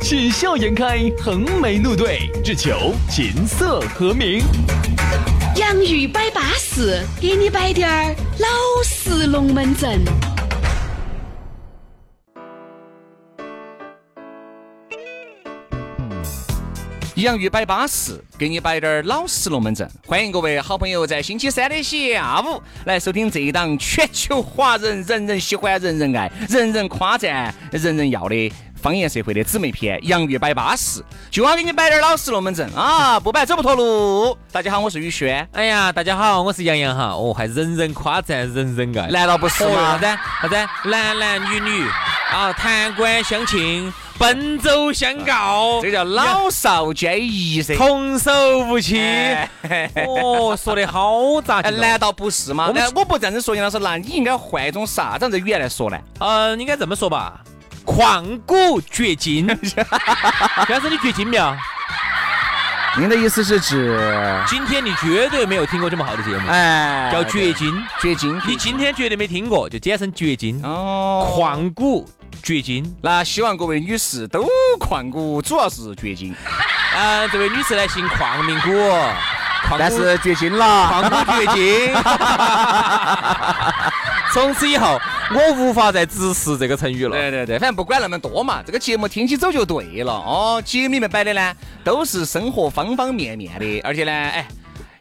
喜笑颜开，横眉怒对，只求琴瑟和鸣。洋芋摆巴士，给你摆点儿老式龙门阵。洋芋摆巴适，给你摆点儿老式龙门阵。欢迎各位好朋友在星期三的下午来收听这一档全球华人人人喜欢、人人爱、人人夸赞、人人要的方言社会的姊妹篇《洋芋摆巴适》，就要给你摆点老实龙门阵啊！不摆走不脱路。大家好，我是宇轩。哎呀，大家好，我是杨洋哈。哦，还人人夸赞，人人爱，难道不是吗？啥子？啥子？男男女女啊，谈官相亲。奔走相告，这叫老少皆宜噻，童叟无欺。哦，说的好杂，难道不是吗？那我不这样子说，杨老师，那你应该换一种啥子语言来说呢？嗯，应该这么说吧，旷古绝今。先生，你绝经没有？您的意思是指今天你绝对没有听过这么好的节目，哎，叫绝经，绝经。你今天绝对没听过，就简称绝经。哦，旷古。绝经，那希望各位女士都旷古，主要是绝经。嗯，这位女士呢姓旷名古，但是绝经了，旷古绝经。从此以后，我无法再直视这个成语了。对对对，反正不管那么多嘛，这个节目听起走就对了哦。节目里面摆的呢，都是生活方方面面的，而且呢，哎，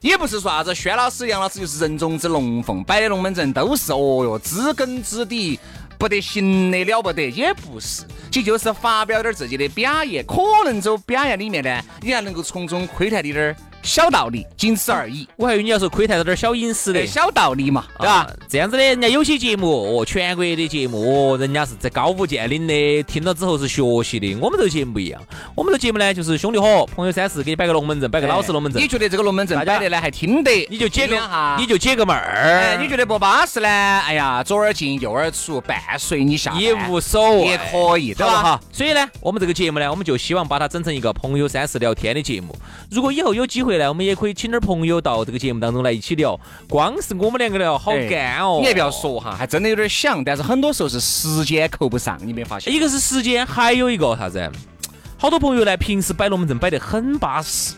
也不是说啥子薛老师、杨老师就是人中之龙凤，摆的龙门阵都是哦哟，知根知底。不得行的了不得，也不是，其就是发表点自己的表演，可能走表演里面呢，你还能够从中窥探点儿。小道理，仅此而已。我还以为你要说窥探到点小隐私的小道理嘛，对吧？这样子的，人家有些节目哦，全国的节目哦，人家是在高屋建瓴的，听了之后是学习的。我们这个节目不一样，我们这个节目呢，就是兄弟伙、朋友三四，给你摆个龙门阵，摆个老实龙门阵。你觉得这个龙门阵摆的呢还听得？你就解个你就解个闷儿。你觉得不巴适呢？哎呀，左耳进右耳出，伴随你下也无所谓，也可以，对吧？哈。所以呢，我们这个节目呢，我们就希望把它整成一个朋友三四聊天的节目。如果以后有机会呢，我们也可以请点。朋友到这个节目当中来一起聊，光是我们两个聊好干哦。你也不要说哈，还真的有点想，但是很多时候是时间扣不上，你没发现？一个是时间，还有一个啥子？好多朋友呢，平时摆龙门阵摆得很巴适。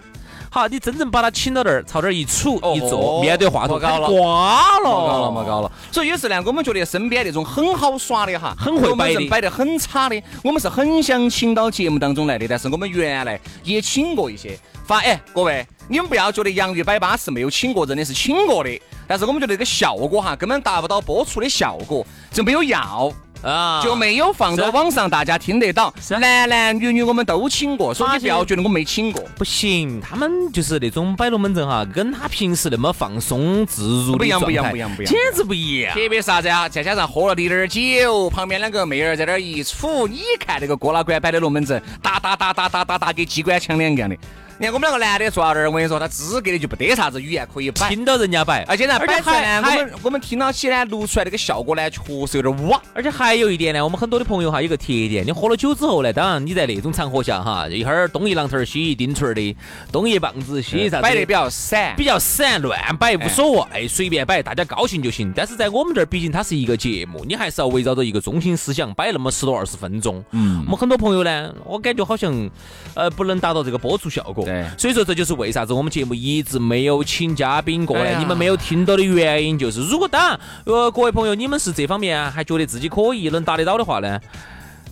好，你真正把他请到那儿，朝这儿一杵一坐，面对话筒，高了，挂了，挂了，没高了。所以有时呢，我们觉得身边那种很好耍的哈，很会摆的，摆得很差的，我们是很想请到节目当中来的。但是我们原来也请过一些。发哎，各位，你们不要觉得洋芋摆巴是没有请过，真的是请过的。但是我们觉得这个效果哈，根本达不到播出的效果，就没有要。啊，就没有放到网上，大家听得到。男男女女我们都请过，所以你不要觉得我没请过。不行，他们就是那种摆龙门阵哈，跟他平时那么放松自如不一样，不一样，不一样，不一样，简直不一样。特别啥子啊？再加上喝了滴点儿酒，旁边两个妹儿在那儿一杵，你看那个郭老倌摆的龙门阵，打打打打打打打，跟机关枪两样的。你看我们两个男的坐那儿，我跟你说，他资格的就不得啥子语言可以摆，听到人家摆，而且呢，摆出来呢，我们我们听到起呢，录出来那个效果呢，确实有点哇。而且还有一点呢，我们很多的朋友哈，有个特点，你喝了酒之后呢，当然你在那种场合下哈，一会儿东一榔头西一钉锤的，东一棒子西一啥子，摆的比较散，比较散，乱摆无所谓，随便摆，大家高兴就行。但是在我们这儿，毕竟它是一个节目，你还是要围绕着一个中心思想摆那么十多二十分钟。嗯，我们很多朋友呢，我感觉好像呃不能达到这个播出效果。对，所以说这就。是为啥子我们节目一直没有请嘉宾过来？你们没有听到的原因就是，如果当然，呃，各位朋友，你们是这方面还觉得自己可以能达得到的话呢，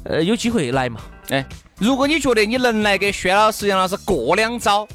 呃，有机会来嘛？哎，如果你觉得你能来给薛老师、杨老师过两招。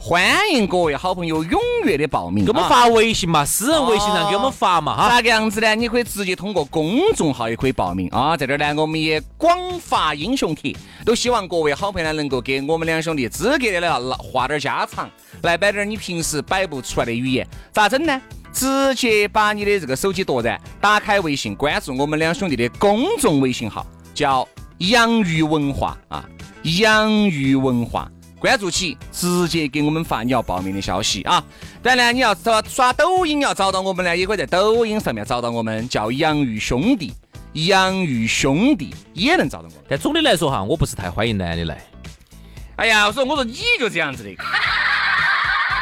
欢迎各位好朋友踊跃的报名，给我们发微信嘛，私人微信上给我们发嘛哈。咋个样子呢？你可以直接通过公众号也可以报名啊。在这儿呢，我们也广发英雄帖，都希望各位好朋友呢能够给我们两兄弟资格的来话点家常，来摆点你平时摆不出来的语言。咋整呢？直接把你的这个手机夺然打开微信，关注我们两兄弟的公众微信号，叫洋芋文化啊，洋芋文化。关注起，直接给我们发你要报名的消息啊。当然呢，你要找刷抖音要找到我们呢，也可以在抖音上面找到我们，叫洋芋兄弟，洋芋兄弟也能找到我们。但总的来说哈，我不是太欢迎男的来。哎呀，我说我说你就这样子的。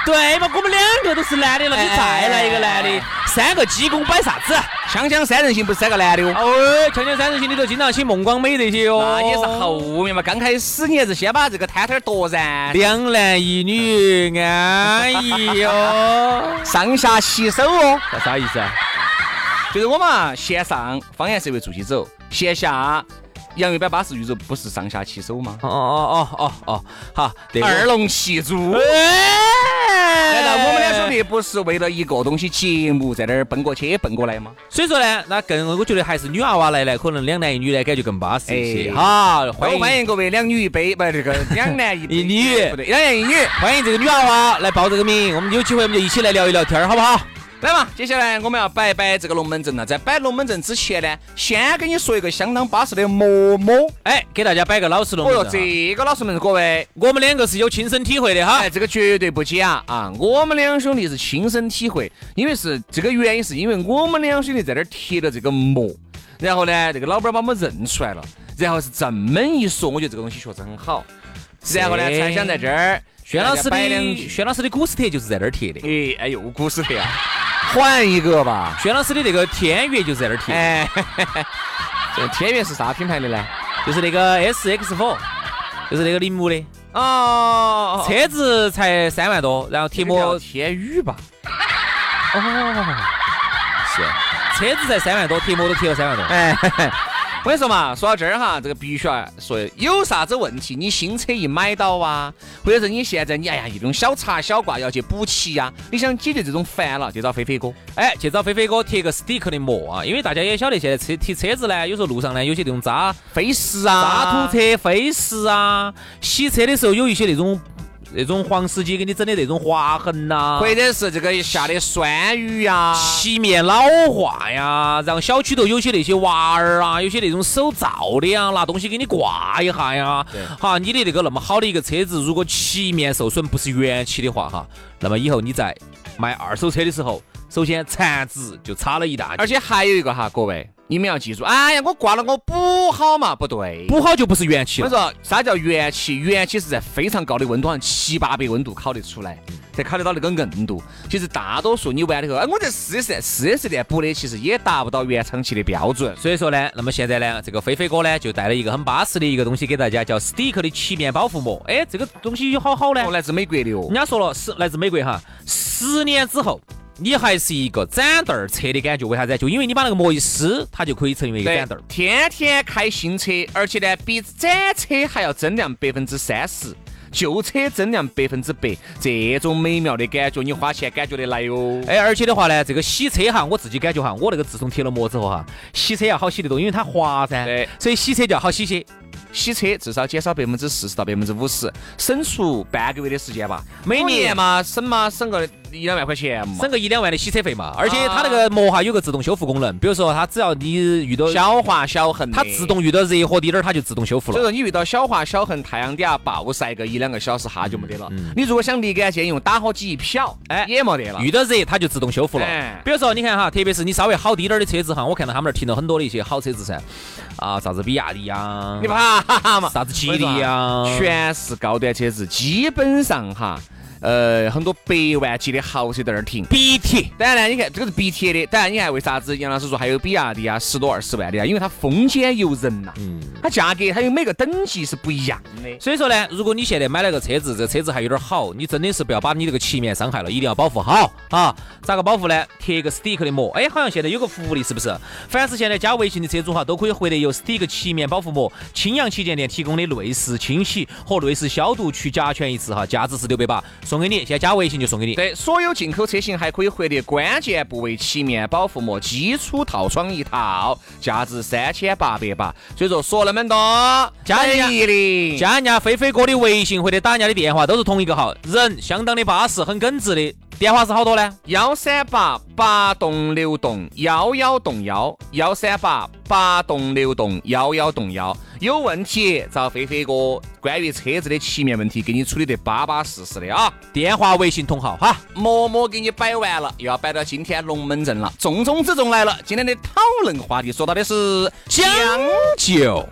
对嘛，我们两个都是男的了，你再来一个男的，三个鸡公摆啥子？锵锵三人行不是三个男的哦。哦，锵锵三人行里头经常请孟广美这些哦。那也是后面嘛，刚开始你还是先把这个摊摊夺噻。两男一女安逸哦，上下其手哦。啥啥意思啊？就是我嘛，线上方言社会做起走，线下。洋芋摆巴适宇宙不是上下其手吗？哦哦哦哦哦，好，二龙戏珠。难道我们两兄弟不是为了一个东西节目在那儿奔过去奔过来吗？所以说呢，那更我觉得还是女娃娃来呢，可能两男一女呢感觉更巴适一些。好，欢迎欢迎各位两女一杯，不这个两男一 一女，不对，两男一女，欢迎这个女娃娃来报这个名，我们有机会我们就一起来聊一聊天，好不好？来嘛，接下来我们要摆一摆这个龙门阵了。在摆龙门阵之前呢，先跟你说一个相当巴适的馍馍。哎，给大家摆个老实龙门阵。这个老实龙门阵，各位，我们两个是有亲身体会的哈。哎，这个绝对不假啊！我们两兄弟是亲身体会，因为是这个原因，是因为我们两兄弟在那儿贴了这个膜，然后呢，这个老板把我们认出来了，然后是这么一说，我觉得这个东西确实很好。然后呢，才想在这儿，轩老师的轩老师的古斯特就是在那儿贴的。哎，哎呦，古斯特啊！换一个吧，轩老师的那个天悦就在那儿贴。哎，这天悦是啥品牌的呢？就是那个 S X 4就是那个铃木的。哦，车子才三万多，然后贴膜天宇吧？哦，是，车子才三万多，贴膜都贴了三万多。哎。我跟你说嘛，说到这儿哈，这个必须要说，有啥子问题，你新车一买到啊，或者是你现在你哎呀一种小擦小挂要去补漆呀，你想解决这种烦恼，就找飞飞哥，哎，去找飞飞哥贴个 stick 的膜啊，因为大家也晓得现在车贴车子呢，有时候路上呢有些那种渣飞石啊，渣土车飞石啊，洗车的时候有一些那种。那种黄司机给你整的那种划痕呐，或者是这个下的酸雨呀，漆面老化呀，然后小区头有些那些娃儿啊，有些那种手造的呀，拿东西给你挂一下呀，哈，你的那个那么好的一个车子，如果漆面受损不是原漆的话，哈，那么以后你在卖二手车的时候，首先残值就差了一大，而且还有一个哈，各位。你们要记住，哎呀，我挂了我补好嘛，不对，补好就不是原漆了。我说啥叫原漆？原漆是在非常高的温度，上七八百温度烤得出来，才烤得到那个硬度。其实大多数你完了以后，哎，我在四 S 店、四 S 店补的，其实也达不到原厂漆的标准。所以说呢，那么现在呢，这个飞飞哥呢就带了一个很巴适的一个东西给大家，叫 Stick 的漆面保护膜。哎，这个东西有好好呢，来自美国的哦。人家说了，是来自美国哈，十年之后。你还是一个展凳儿车的感觉，为啥子？就因为你把那个膜一撕，它就可以成为一个展凳儿。天天开新车，而且呢，比展车还要增量百分之三十，旧车增量百分之百，这种美妙的感觉，你花钱感觉得来哟。哎，而且的话呢，这个洗车哈，我自己感觉哈，我那个自从贴了膜之后哈，洗车要好洗得多，因为它滑噻。对，所以洗车就要好洗些。洗车至少减少百分之四十到百分之五十，省出半个月的时间吧。每年嘛，省嘛，省个一两万块钱嘛，省个一两万的洗车费嘛。而且它那个膜哈有个自动修复功能，比如说它只要你遇到小划小痕，它自动遇到热和滴点儿，它就自动修复了。所以说你遇到小划小痕，太阳底下暴晒个一两个小时哈就没得了。你如果想立竿见影，打火机一瞟，哎，也没得了。遇到热它就自动修复了。比如说你看哈，特别是你稍微好滴点儿的车子哈，我看到他们那儿停了很多的一些好车子噻。啊，啥子比亚迪呀？你怕嘛？啥子吉利呀？全是高端车子，基本上哈。呃，很多百万级的豪车在那儿停，B T。当然呢，你看这个是 B T 的。当然，你看为啥子杨老师说还有比亚迪啊，十多二十万的啊？因为它风险由人呐，嗯，它价格它有每个等级是不一样的。所以说呢，如果你现在买了个车子，这车子还有点好，你真的是不要把你这个漆面伤害了，一定要保护好啊！咋个保护呢？贴一个 stick 的膜。哎，好像现在有个福利，是不是？凡是现在加微信的车主哈，都可以获得由 stick 漆面保护膜青阳旗舰店提供的内饰清洗和内饰消毒去甲醛一次哈，价值是六百八。送给你，现在加微信就送给你。对，所有进口车型还可以获得关键部位漆面保护膜基础套装一套，价值三千八百八。所以说说那么多，加人家加人家飞飞哥的微信或者打人家的电话都是同一个号，人相当的巴适，很耿直的。电话是好多呢？幺三八八栋六栋幺幺栋幺，幺三八八栋六栋幺幺栋幺。有问题找飞飞哥，关于车子的漆面问题，给你处理得巴巴适适的啊！电话、微信同号哈，默默给你摆完了，又要摆到今天龙门阵了。重中之重来了，今天的讨论话题说到的是讲究。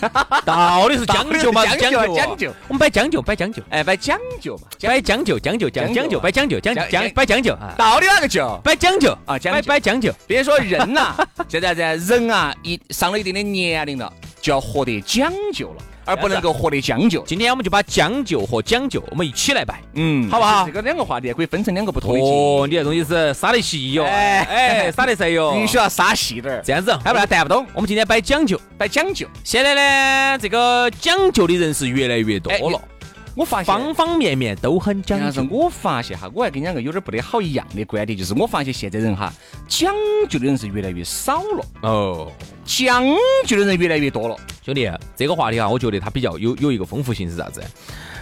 到底是将就嘛？讲究讲究，我们摆将就，摆将就，哎，摆讲究嘛，摆将就，将就讲讲究，摆讲究，讲讲摆将就，到底哪个就？摆讲究啊，摆摆将就。别说人呐，现在在人啊，一上了一定的年龄了，就要活得讲究了。而不能够活得将就。今天我们就把将就和讲究，我们一起来摆，嗯，好不好？这个两个话题可以分成两个不同的哦，你这东西是杀得细哟，哎哎，杀得细哟，必须要杀细点儿。这样子，要不然带不懂。我们今天摆讲究，摆讲究。现在呢，这个讲究的人是越来越多了。我发现方方面面都很讲究。我发现哈，我还跟你两个有点不得好一样的观点，就是我发现现在人哈，讲究的人是越来越少了。哦，讲究的人越来越多了。兄弟，这个话题哈，我觉得它比较有有一个丰富性是啥子？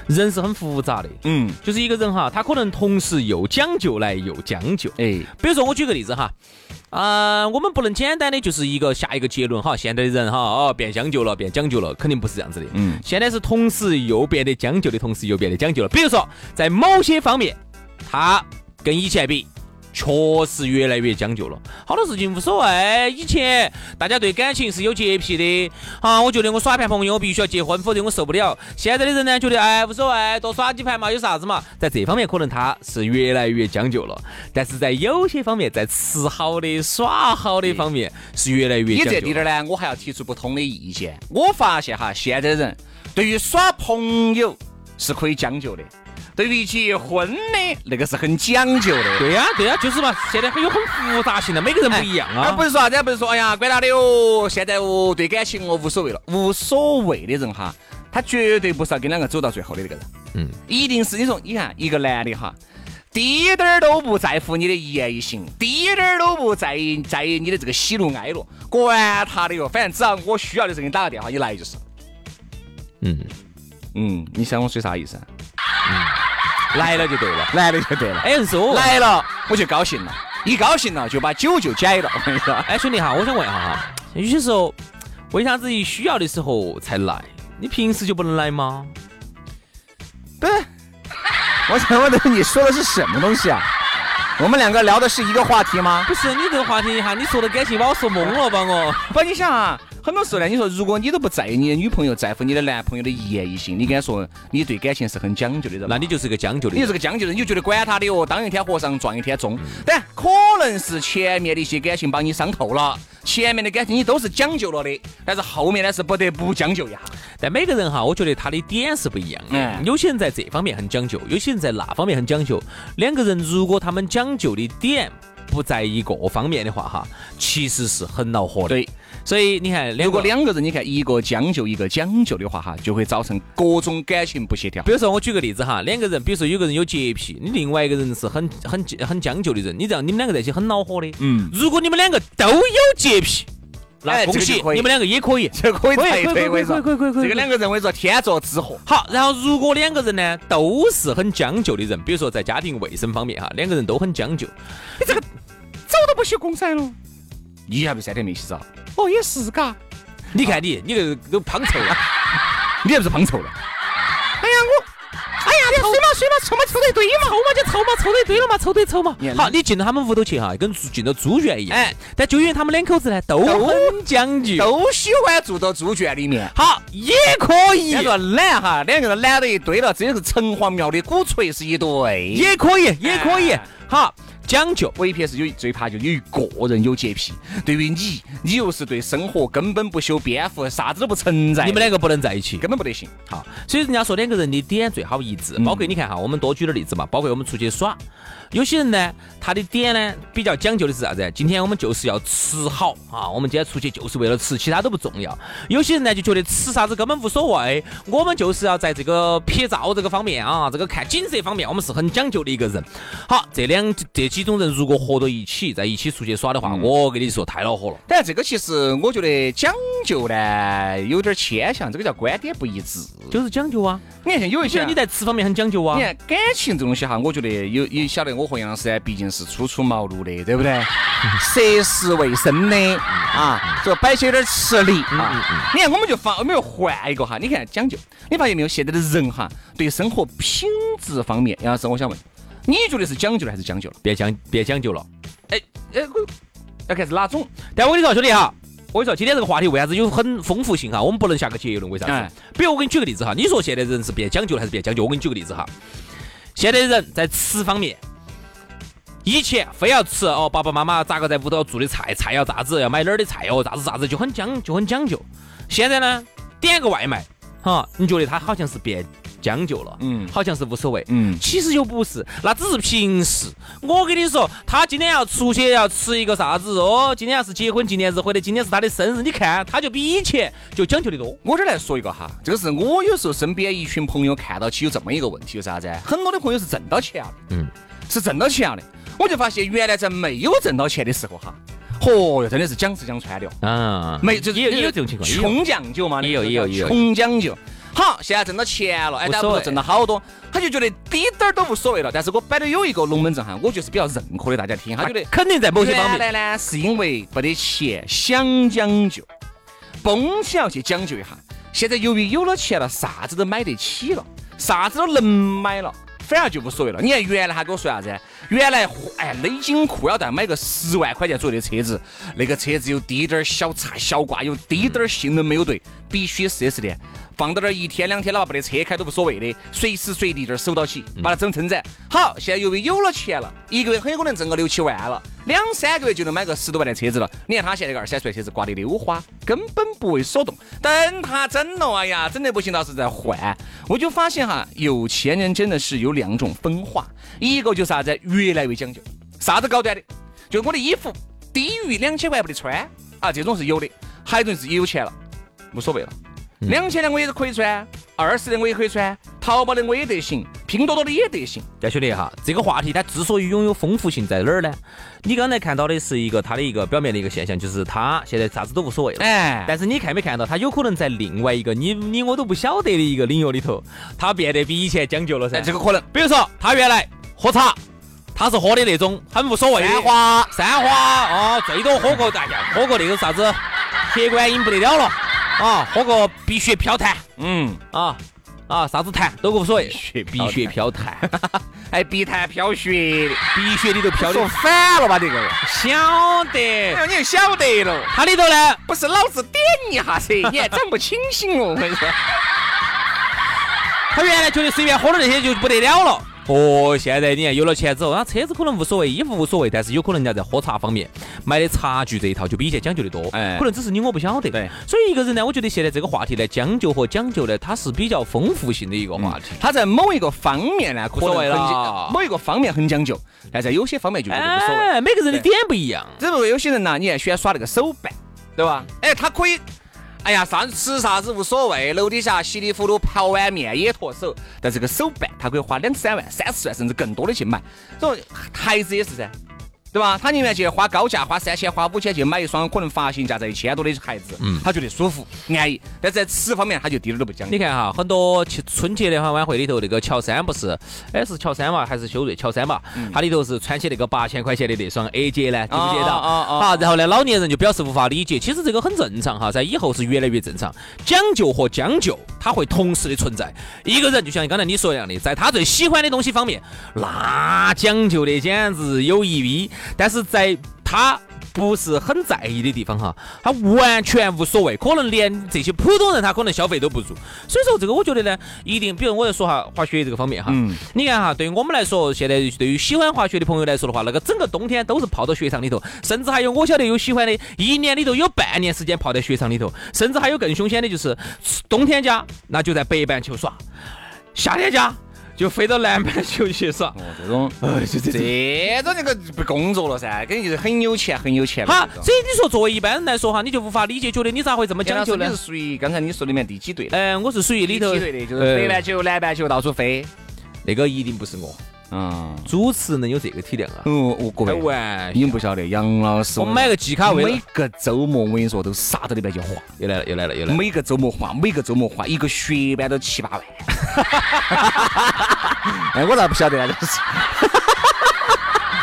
人是很复杂的。嗯，就是一个人哈，他可能同时又讲究来又将就。哎，比如说我举个例子哈。啊，我们不能简单的就是一个下一个结论哈，现在的人哈哦变将就了，变讲究了，肯定不是这样子的。嗯，现在是同时又变得将就的同时又变得讲究了。比如说在某些方面，他跟以前比。确实越来越讲究了，好多事情无所谓。以前大家对感情是有洁癖的，啊，我觉得我耍一盘朋友，我必须要结婚，否则我受不了。现在的人呢，觉得哎无所谓，多耍几盘嘛，有啥子嘛？在这方面可能他是越来越讲究了，但是在有些方面，在吃好的、耍好的方面是越来越讲究。你这里点呢，我还要提出不同的意见。我发现哈，现在人对于耍朋友是可以讲究的。对于结婚的那个是很讲究的，对呀，对呀，就是嘛，现在很有很复杂性的，每个人不一样啊。而不是说啥子，不是说哎呀，管他的哦，现在哦，对感情哦无所谓了，无所谓的人哈，他绝对不是要跟两个走到最后的那个人，嗯，一定是你说，你看一个男的哈，滴点儿都不在乎你的一言一行，滴点儿都不在意在意你的这个喜怒哀乐，管他的哟，反正只要我需要的时候给你打个电话，你来就是。嗯嗯，你想我说啥意思？嗯。来了就对了，来了就对了。哎，是我来了，我就高兴了。一高兴了，就把酒就解了。我跟你说，哎，兄弟哈，我想问一下哈，有些时候为啥子一需要的时候才来？你平时就不能来吗？对，我想问的你说的是什么东西啊？我们两个聊的是一个话题吗？不是，你这个话题一哈，你说的感情把我说懵了把我？不，你想啊。很多时候呢，你说如果你都不在意你的女朋友，在乎你的男朋友的一言一行，你跟他说你对感情是很讲究的人，那你就是个将就的，你就是个将就的人，你就觉得管他的哦，当一天和尚撞一天钟。但可能是前面的一些感情把你伤透了，前面的感情你都是讲究了的，但是后面呢是不得不将就一下。但每个人哈，我觉得他的点是不一样的，有些人在这方面很讲究，有些人在那方面很讲究。两个人如果他们讲究的点不在一个方面的话哈，其实是很恼火的。对。所以你看，如果两个人，你看一个将就，一个讲究的话，哈，就会造成各种感情不协调。比如说，我举个例子哈，两个人，比如说有个人有洁癖，你另外一个人是很很很将就的人，你知道你们两个在一起很恼火的。嗯。如果你们两个都有洁癖，那恭喜你们两个也可以，这可以可以可以可以可以可以可以。这个两个人为说天作之合。好，然后如果两个人呢都是很将就的人，比如说在家庭卫生方面哈，两个人都很将就，你这个早都不洗公噻了，你还不三天没洗澡？哦，也是嘎。你看你，你个都胖臭了，你还不是胖臭了？哎呀我，哎呀，你水嘛水嘛，臭嘛臭得堆嘛，臭嘛就臭嘛，臭得堆了嘛，臭对臭嘛。好，你进到他们屋头去哈，跟进到猪圈一样。哎，但就因为他们两口子呢都很讲究，都喜欢住到猪圈里面。好，也可以。两个懒哈，两个人懒得一堆了，真是城隍庙的鼓槌是一对。也可以，也可以。好。讲究，我一片是有最怕就有一个人有洁癖。对于你，你又是对生活根本不修边幅，啥子都不存在。你们两个不能在一起，根本不得行。好，所以人家说两个人的点最好一致。包括你看哈，我们多举点例子嘛，包括我们出去耍。有些人呢，他的点呢比较讲究的是啥子？今天我们就是要吃好啊，我们今天出去就是为了吃，其他都不重要。有些人呢就觉得吃啥子根本无所谓，我们就是要在这个拍照这个方面啊，这个看景色方面，我们是很讲究的一个人。好，这两这几几种人如果合到一起，在一起出去耍的话，嗯我跟你说太恼火了。但这个其实我觉得讲究呢有点牵强，这个叫观点不一致。就是讲究啊，你看像有一些你在吃方面很讲究啊你。看感情这东西哈，我觉得有也晓得我和杨老师呢，毕竟是初出茅庐的，对不对？涉世未深的啊，这摆起有点吃力啊。你看，我们就放，我们就换一个哈，你看讲究，你发现没有？现在的人哈，对生活品质方面，杨老师，我想问，你觉得是讲究了还是将就了？别讲别讲究了。哎哎，我要看是哪种？但我跟你说，兄弟哈，我跟你说，今天这个话题为啥子有很丰富性哈？我们不能下个结论，为啥哎子？比如我给你举个例子哈，你说现在人是变讲究了还是变讲究？我给你举个例子哈，现在人在吃方面。以前非要吃哦，爸爸妈妈咋个在屋头做的菜，菜要咋子，要买哪儿的菜哦，咋子咋子，就很讲就很讲究。现在呢，点个外卖，哈，你觉得他好像是变讲究了，嗯好像是无所谓，嗯其实又不是，那只是平时。我跟你说，他今天要出去要吃一个啥子哦，今天要是结婚纪念日或者今天是他的生日，你看他就比以前就讲究的多。我这儿来说一个哈，这个是我有时候身边一群朋友看到起有这么一个问题，就是啥子？很多的朋友是挣到钱了，嗯，是挣到钱了的。我就发现原来在没有挣到钱的时候哈，嚯哟，真的是讲吃讲穿的哦，啊，没就是也有也有这种情况，穷讲究嘛，也有那个也有也有穷讲究。好，现在挣到钱了，哎，无所谓大家不挣了好多，他就觉得滴点儿都无所谓了。但是我摆的有一个龙门阵哈，我就是比较认可的，大家听，他觉得肯定在某些方面，原来呢是因为没得钱，想讲究，蹦起要去讲究一下。现在由于有了钱了，啥子都买得起了，啥子都能买了，反而就无所谓了。你看原来他跟我说啥子？原来哎勒紧裤腰带买个十万块钱左右的车子，那个车子有滴点儿小擦小挂，有滴点儿性能没有对，必须四 S 店放到那儿一天两天，哪怕没得车开都无所谓的，随时随地这儿守到起，把它整撑展。好，现在由于有了钱了，一个月很有可能挣个六七万了，两三个月就能买个十多万的车子了。你看他现在这个二三十万车子挂的溜花，根本不为所动。等他整了，哎呀，整的不行，到时再换。我就发现哈，有钱人真的是有两种分化，一个就是啥子，越来越讲究，啥子高端的，就我的衣服低于两千块不得穿啊，这种是有的。还有一种是有钱了，无所谓了。两千的我也是可以穿，二十的我也可以穿，淘宝的我也得行，拼多多的也得行。但兄弟哈，这个话题它之所以拥有丰富性在哪儿呢？你刚才看到的是一个它的一个表面的一个现象，就是他现在啥子都无所谓了。哎，但是你看没看到，他有可能在另外一个你你我都不晓得的一个领域里头，他变得比以前讲究了噻。哎，这个可能。比如说，他原来喝茶，他是喝的那种很无所谓的三花三花哦，最多喝过哎呀，喝过那个啥子铁观音不得了了啊，喝个碧血飘檀嗯，啊啊，啥子檀都无所谓，血碧血飘檀，哎，碧潭飘雪，碧血里头飘的。说反了吧这个？晓得，哎呦，你又晓得了，它里头呢？不是老子点一下噻，你还整不清醒哦，我跟你说。他原来觉得随便喝点那些就不得了了。哦，现在你看有了钱之后，那车子可能无所谓，衣服无所谓，但是有可能人家在喝茶方面买的茶具这一套就比以前讲究的多。哎可能只是你我不晓得。对，所以一个人呢，我觉得现在这个话题呢，将就和讲究呢，它是比较丰富性的一个话题。他在某一个方面呢，可能很了某一个方面很讲究，但在有些方面就觉得无所谓。哎，每个人的点不一样。只不过有些人呢，你还喜欢耍那个手办，对吧？哎，他可以，哎呀，啥子吃啥子无所谓，楼底下稀里糊涂泡碗面也脱手。但这个手办，他可以花两三万、三四万甚至更多的去买。所以孩子也是噻，对吧？他宁愿去花高价，花三千、花五千去买一双可能发行价在一千多的鞋子，嗯，他觉得舒服安逸。但在吃方面，他就一点儿都不讲究。你看哈，很多春春节联欢晚会里头，那个乔杉不是，哎是乔杉嘛，还是修睿？乔杉嘛，他里头是穿起那个八千块钱的那双 AJ 呢，记不记得？啊啊然后呢，老年人就表示无法理解。其实这个很正常哈，在以后是越来越正常。讲究和将就，它会同时的存在。一个人就像刚才你说一样的，在他最喜欢的东西方面，那讲究的简直有一逼，但是在他。不是很在意的地方哈，他完全无所谓，可能连这些普通人他可能消费都不如。所以说这个我觉得呢，一定，比如我要说哈滑雪这个方面哈，嗯你看哈，对于我们来说，现在对于喜欢滑雪的朋友来说的话，那个整个冬天都是泡到雪场里头，甚至还有我晓得有喜欢的，一年里头有半年时间泡在雪场里头，甚至还有更凶险的，就是冬天家那就在北半球耍，夏天家就飞到南半球去耍。哦，这种，哎，这这这种那个不工作了噻，肯定就是很有钱，很有钱了。哈这，种所以你说作为一般人来说哈，你就无法理解，觉得你咋会这么讲究呢你是？属于刚才你说里面第几队的？嗯，我是属于里头第几队的，就是呃北半球、南半球到处飞。那个一定不是我，嗯，主持能有这个体量啊？嗯，我各开位，你们不晓得，杨老师，我买个季卡位每个周末我跟你说都杀到里边去花，又来了，又来了，又来了。每个周末花，每个周末花，一个学班都七八万。哎，我咋不晓得啊？这是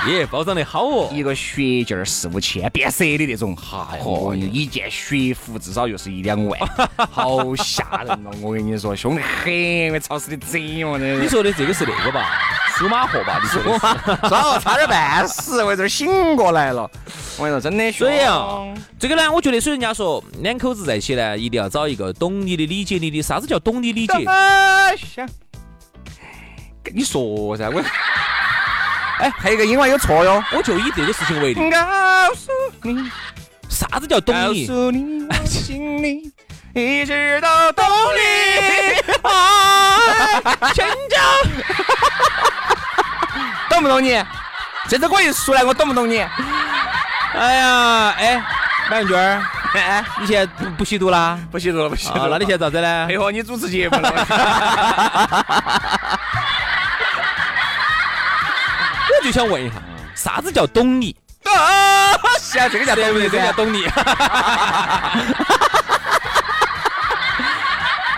耶，包装的好哦。一个学件儿四五千，变色的那种，哈哦，一件雪服至少又是一两万，好吓人哦！我跟你说，凶得很，我操死的贼哦！你说的这个是那个吧？舒马货吧？你说的是？算了，差点半死，我这醒过来了。我跟你说，真的所以啊，这个呢，我觉得，所以人家说两口子在一起呢，一定要找一个懂你的、理解你的。啥子叫懂你理解？想跟你说噻，我哎，还有一个英文有错哟。我就以这个事情为例。告诉你，啥子叫懂你？告诉你，我心里一直都懂你。啊，成长。懂不懂你？这次我一出来，我懂不懂你？哎呀，哎，马文娟儿，哎，你现在不不吸毒啦？不吸毒了，不吸毒啊，了。那你现在咋子呢？配合你主持节目了。我就想问一下，啥子叫懂你？啊，是啊，这个叫懂你，这个叫懂你。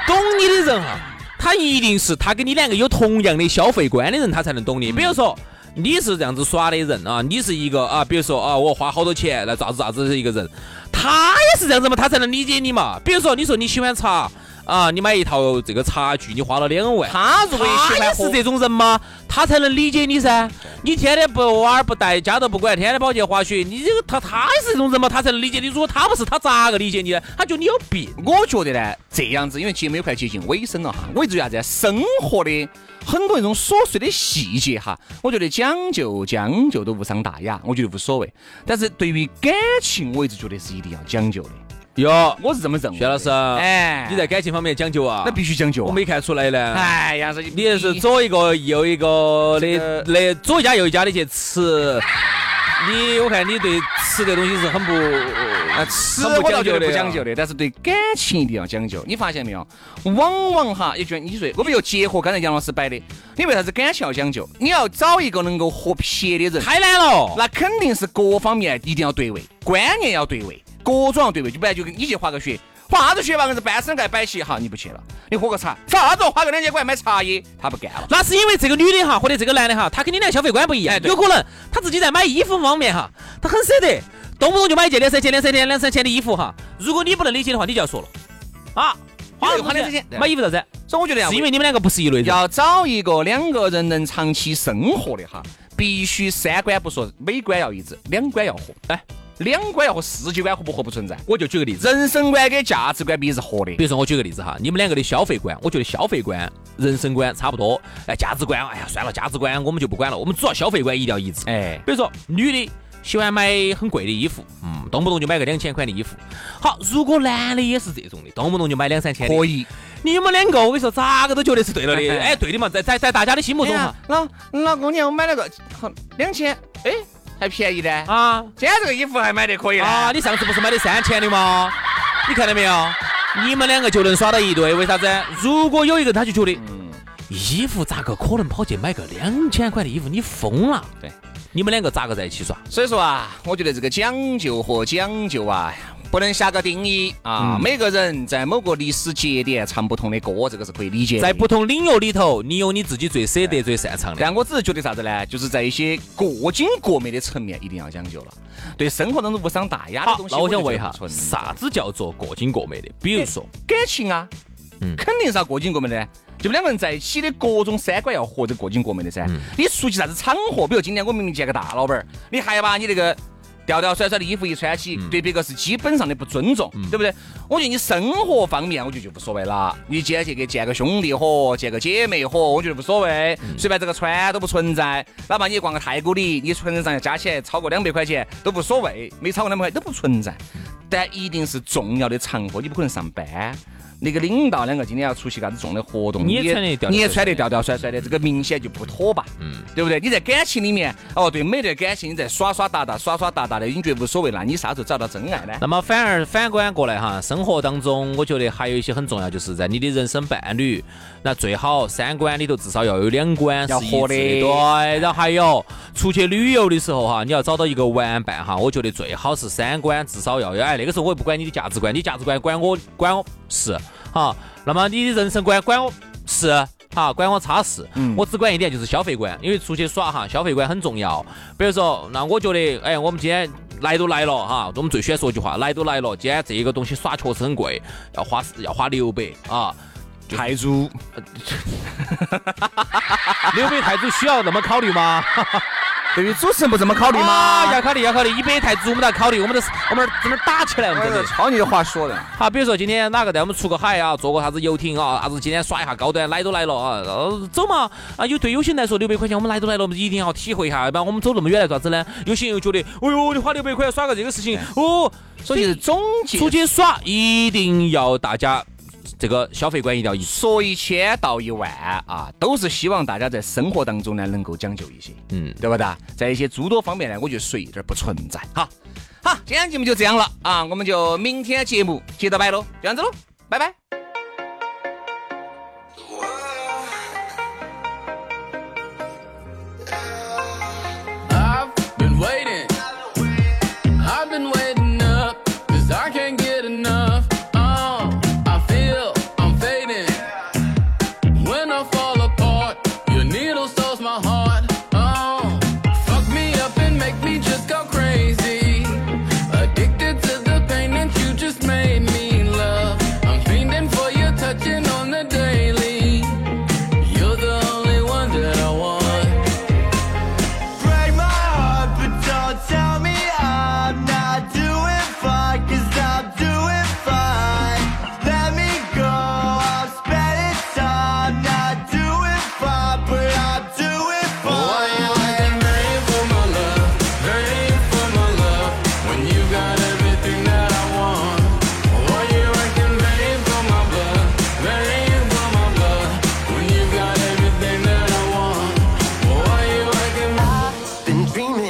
懂你的人哈，他一定是他跟你两个有同样的消费观的人，他才能懂你。比如说。你是这样子耍的人啊，你是一个啊，比如说啊，我花好多钱来咋子咋子的一个人，他也是这样子嘛，他才能理解你嘛。比如说，你说你喜欢茶啊，你买一套这个茶具，你花了两万，他如果他也是这种人吗？他才能理解你噻。你天天不娃儿不带，家都不管，天天跑去滑雪，你这个他他也是这种人嘛，他才能理解你。如果他不是，他咋个理解你呢？他觉得你有病。我觉得呢，这样子，因为节目也快接近尾声了哈，我一直啥子？生活的很多那种琐碎的细节哈，我觉得讲究将就都无伤大雅，我觉得无所谓。但是对于感情，我一直觉得是一定要讲究的。哟，我是这么认为。薛老师，哎，你在感情方面讲究啊？那必须讲究。我没看出来呢。哎呀，你你是左一个右一个的，那左一家右一家的去吃。你我看你对吃的东西是很不，啊，吃我倒觉得不讲究的，但是对感情一定要讲究。你发现没有？往往哈，也就你说，我们又结合刚才杨老师摆的，你为啥子感情要讲究？你要找一个能够合撇的人，太难了。那肯定是各方面一定要对位，观念要对位，各种要对位。就不然就你去滑个雪。滑啥子雪吧？硬是半身盖摆起，哈，你不去了，你喝个茶，啥子花个两千块买茶叶，他不干了。那是因为这个女的哈，或者这个男的哈，他跟你俩消费观不一样，有可能他自己在买衣服方面哈，他很舍得，动不动就买一件两三千、两三千、两三千的衣服哈。如果你不能理解的话，你就要说了啊，花花两三千买衣服啥子？所以我觉得是因为你们两个不是一类人，要找一个两个人能长期生活的哈，必须三观不说，美观要一致，两观要合。哎。两观要和世界观合不合不存在，我就举个例子，人生观跟价值观必是合的。比如说我举个例子哈，你们两个的消费观，我觉得消费观、人生观差不多，哎，价值观，哎呀，算了，价值观我们就不管了，我们主要消费观一定要一致。哎，比如说女的喜欢买很贵的衣服，嗯，动不动就买个两千块的衣服。好，如果男的也是这种的，动不动就买两三千，可以。你们两个，我跟你说，咋个都觉得是对了的。哎，对的嘛，在在在大家的心目中哈，老老公娘，我买了个两千，哎。还便宜的啊！今天这个衣服还买得可以啊！你上次不是买的三千的吗？你看到没有？你们两个就能耍到一对，为啥子？如果有一个他就觉得，嗯衣服咋个可能跑去买个两千块的衣服？你疯了！对，你们两个咋个在一起耍？所以说啊，我觉得这个讲究和讲究啊。不能下个定义啊！每个人在某个历史节点唱不同的歌，这个是可以理解。在不同领域里头，你有你自己最舍得、最擅长的。但我只是觉得啥子呢？就是在一些过精过美的层面，一定要讲究了。对生活当中无伤大雅的东西，那我想问一下，啥子叫做过精过美的？比如说感情啊，嗯，肯定是要过精过美的。就两个人在一起的各种三观要合，这过精过美的噻。你出去啥子场合，比如今天我明明见个大老板，你还要把你那个。吊吊甩甩的衣服一穿起，对别个是基本上的不尊重，对不对？我觉得你生活方面，我觉得就无所谓了。你今天去给见个兄弟伙，见个姐妹伙，我觉得无所谓，随便这个穿都不存在。哪怕你逛个太古里，你存上加起来超过两百块钱都无所谓，没超过两百块都不存在。但一定是重要的场合，你不可能上班。那个领导两个今天要出席啥子重的活动，你也穿得掉你也穿得掉掉甩甩的，这个明显就不妥吧？嗯，对不对？你在感情里面，哦，对，每段感情你在耍耍哒哒、耍耍哒哒的，你觉得无所谓，那你啥时候找到真爱呢？那么反而反观过来哈，生活当中，我觉得还有一些很重要，就是在你的人生伴侣，那最好三观里头至少要有两观要合的，对。然后还有出去旅游的时候哈，你要找到一个玩伴哈，我觉得最好是三观至少要有。哎，那个时候我也不管你的价值观，你价值观管我管我是哈。那么你的人生观管我是好，管我差事，我只管一点就是消费观，因为出去耍哈，消费观很重要。比如说，那我觉得，哎，我们今天来都来了哈，我们最喜欢说句话，来都来了，今天这个东西耍确实很贵，要花要花六百啊，泰铢，六百泰铢需要那么考虑吗？对于主持人不这么考虑吗？要考虑，要考虑，一百台子我们都要考虑，我们都是我们这儿打起来，我们这是抄你的话说的。好，比如说今天哪个带我们出个海啊，坐个啥子游艇啊，啥子今天耍一下高端，来都来了啊，走嘛啊！有对有些人来说六百块钱我们来都来了，我们一定要体会一下，要不然我们走那么远来做啥子呢？有些人又觉得，哎呦，你花六百块耍个这个事情哦，所以总结出去耍一定要大家。这个消费观一定要一，说一千道一万啊，都是希望大家在生活当中呢能够讲究一些，嗯，对不对？在一些诸多方面呢，我觉得水有点不存在。好，好，今天节目就这样了啊，我们就明天节目接着摆喽，这样子喽，拜拜。dreaming.